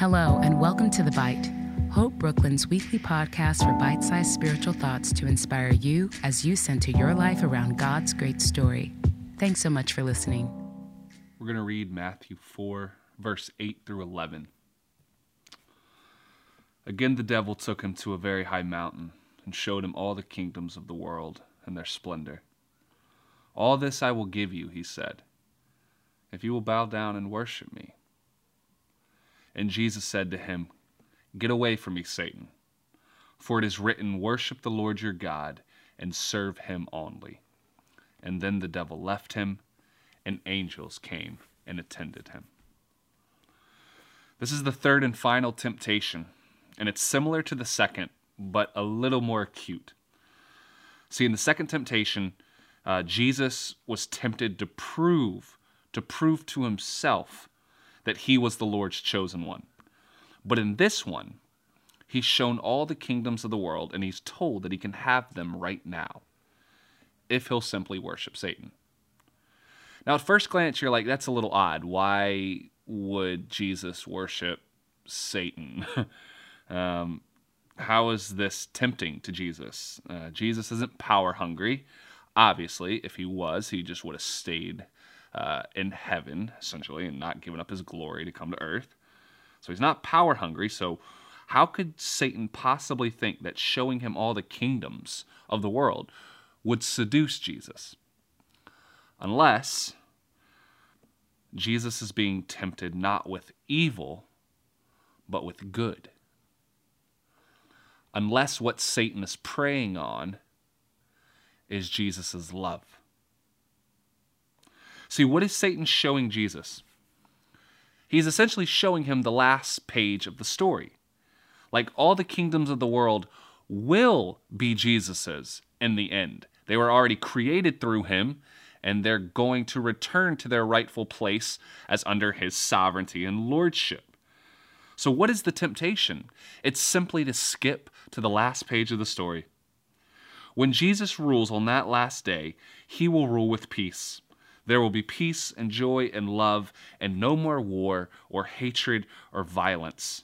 Hello, and welcome to The Bite, Hope Brooklyn's weekly podcast for bite sized spiritual thoughts to inspire you as you center your life around God's great story. Thanks so much for listening. We're going to read Matthew 4, verse 8 through 11. Again, the devil took him to a very high mountain and showed him all the kingdoms of the world and their splendor. All this I will give you, he said, if you will bow down and worship me. And Jesus said to him, Get away from me, Satan, for it is written, Worship the Lord your God and serve him only. And then the devil left him, and angels came and attended him. This is the third and final temptation, and it's similar to the second, but a little more acute. See, in the second temptation, uh, Jesus was tempted to prove, to prove to himself that he was the Lord's chosen one. But in this one, he's shown all the kingdoms of the world and he's told that he can have them right now if he'll simply worship Satan. Now, at first glance, you're like, that's a little odd. Why would Jesus worship Satan? um, how is this tempting to Jesus? Uh, Jesus isn't power hungry. Obviously, if he was, he just would have stayed uh, in heaven, essentially, and not giving up his glory to come to earth. So he's not power hungry. So, how could Satan possibly think that showing him all the kingdoms of the world would seduce Jesus? Unless Jesus is being tempted not with evil, but with good. Unless what Satan is preying on is Jesus' love. See, what is Satan showing Jesus? He's essentially showing him the last page of the story. Like all the kingdoms of the world will be Jesus's in the end. They were already created through him, and they're going to return to their rightful place as under his sovereignty and lordship. So, what is the temptation? It's simply to skip to the last page of the story. When Jesus rules on that last day, he will rule with peace. There will be peace and joy and love, and no more war or hatred or violence.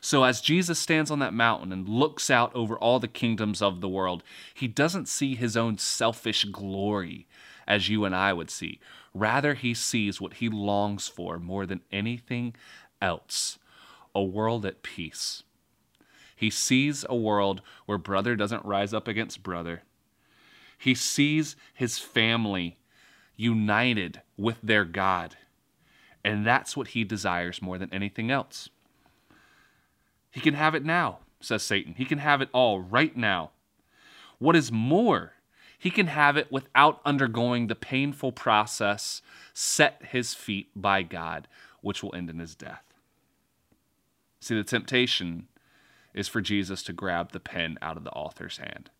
So, as Jesus stands on that mountain and looks out over all the kingdoms of the world, he doesn't see his own selfish glory as you and I would see. Rather, he sees what he longs for more than anything else a world at peace. He sees a world where brother doesn't rise up against brother. He sees his family united with their God. And that's what he desires more than anything else. He can have it now, says Satan. He can have it all right now. What is more, he can have it without undergoing the painful process set his feet by God, which will end in his death. See, the temptation is for Jesus to grab the pen out of the author's hand.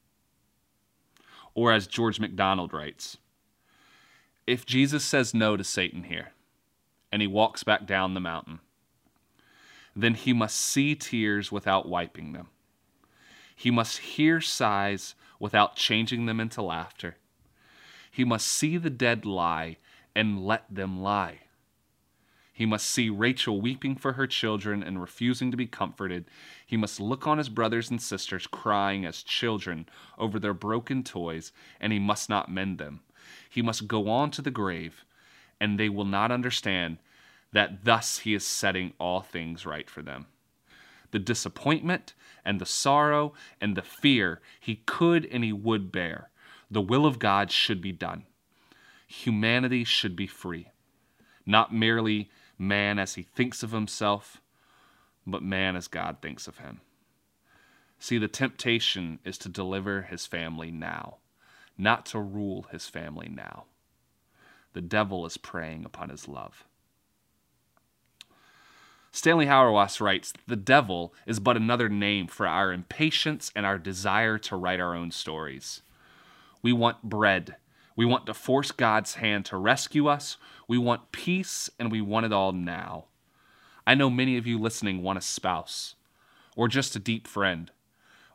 Or as George MacDonald writes, if Jesus says no to Satan here and he walks back down the mountain, then he must see tears without wiping them. He must hear sighs without changing them into laughter. He must see the dead lie and let them lie. He must see Rachel weeping for her children and refusing to be comforted. He must look on his brothers and sisters crying as children over their broken toys, and he must not mend them he must go on to the grave, and they will not understand that thus he is setting all things right for them. The disappointment and the sorrow and the fear he could and he would bear. The will of God should be done. Humanity should be free. Not merely man as he thinks of himself, but man as God thinks of him. See, the temptation is to deliver his family now not to rule his family now. The devil is preying upon his love. Stanley Hauerwas writes The devil is but another name for our impatience and our desire to write our own stories. We want bread. We want to force God's hand to rescue us. We want peace, and we want it all now. I know many of you listening want a spouse, or just a deep friend,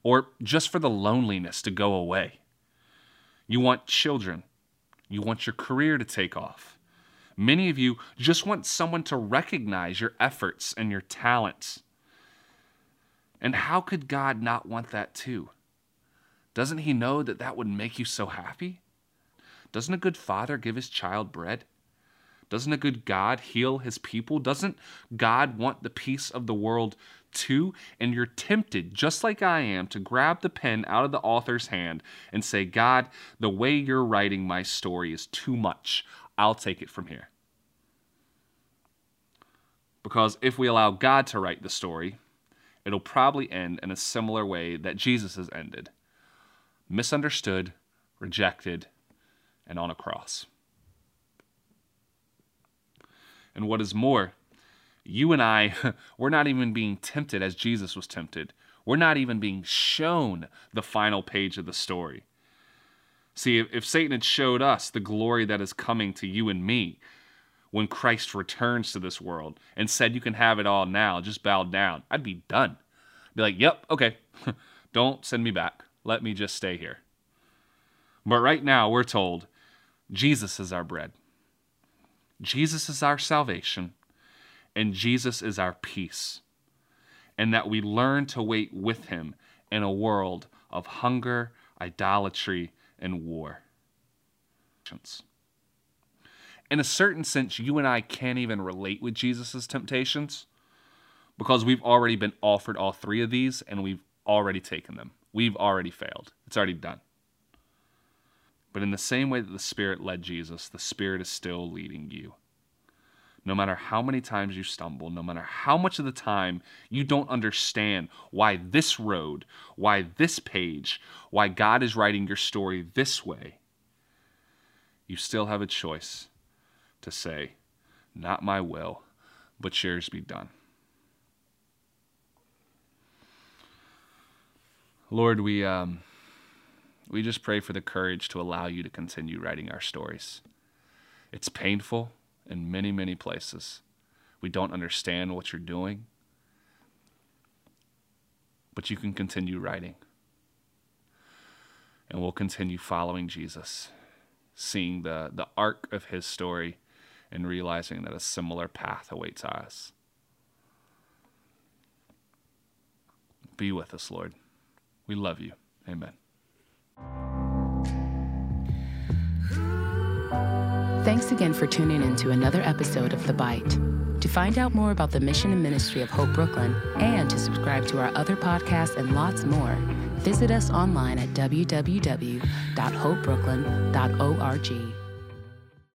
or just for the loneliness to go away. You want children. You want your career to take off. Many of you just want someone to recognize your efforts and your talents. And how could God not want that too? Doesn't He know that that would make you so happy? Doesn't a good father give his child bread? Doesn't a good God heal his people? Doesn't God want the peace of the world too? And you're tempted, just like I am, to grab the pen out of the author's hand and say, God, the way you're writing my story is too much. I'll take it from here. Because if we allow God to write the story, it'll probably end in a similar way that Jesus has ended misunderstood, rejected, and on a cross. And what is more, you and I, we're not even being tempted as Jesus was tempted. We're not even being shown the final page of the story. See, if, Satan had showed us the glory that is coming to you and me when Christ returns to this world and said, You can have it all now, just bow down, I'd be done. I'd be like, Yep, okay, don't send me back. Let me just stay here. But right now, we're told Jesus is our bread. Jesus is our salvation, and Jesus is our peace. And that we learn to wait with him in a world of hunger, idolatry, and war. In a certain sense, you and I can't even relate with Jesus' temptations because we've already been offered all three of these and we've already taken them. We've already failed. It's already done. But in the same way that the Spirit led Jesus, the Spirit is still leading you. No matter how many times you stumble, no matter how much of the time you don't understand why this road, why this page, why God is writing your story this way, you still have a choice to say, Not my will, but yours be done. Lord, we. Um, we just pray for the courage to allow you to continue writing our stories. It's painful in many, many places. We don't understand what you're doing, but you can continue writing. And we'll continue following Jesus, seeing the, the arc of his story and realizing that a similar path awaits us. Be with us, Lord. We love you. Amen. Thanks again for tuning in to another episode of The Bite. To find out more about the mission and ministry of Hope Brooklyn and to subscribe to our other podcasts and lots more, visit us online at www.hopebrooklyn.org.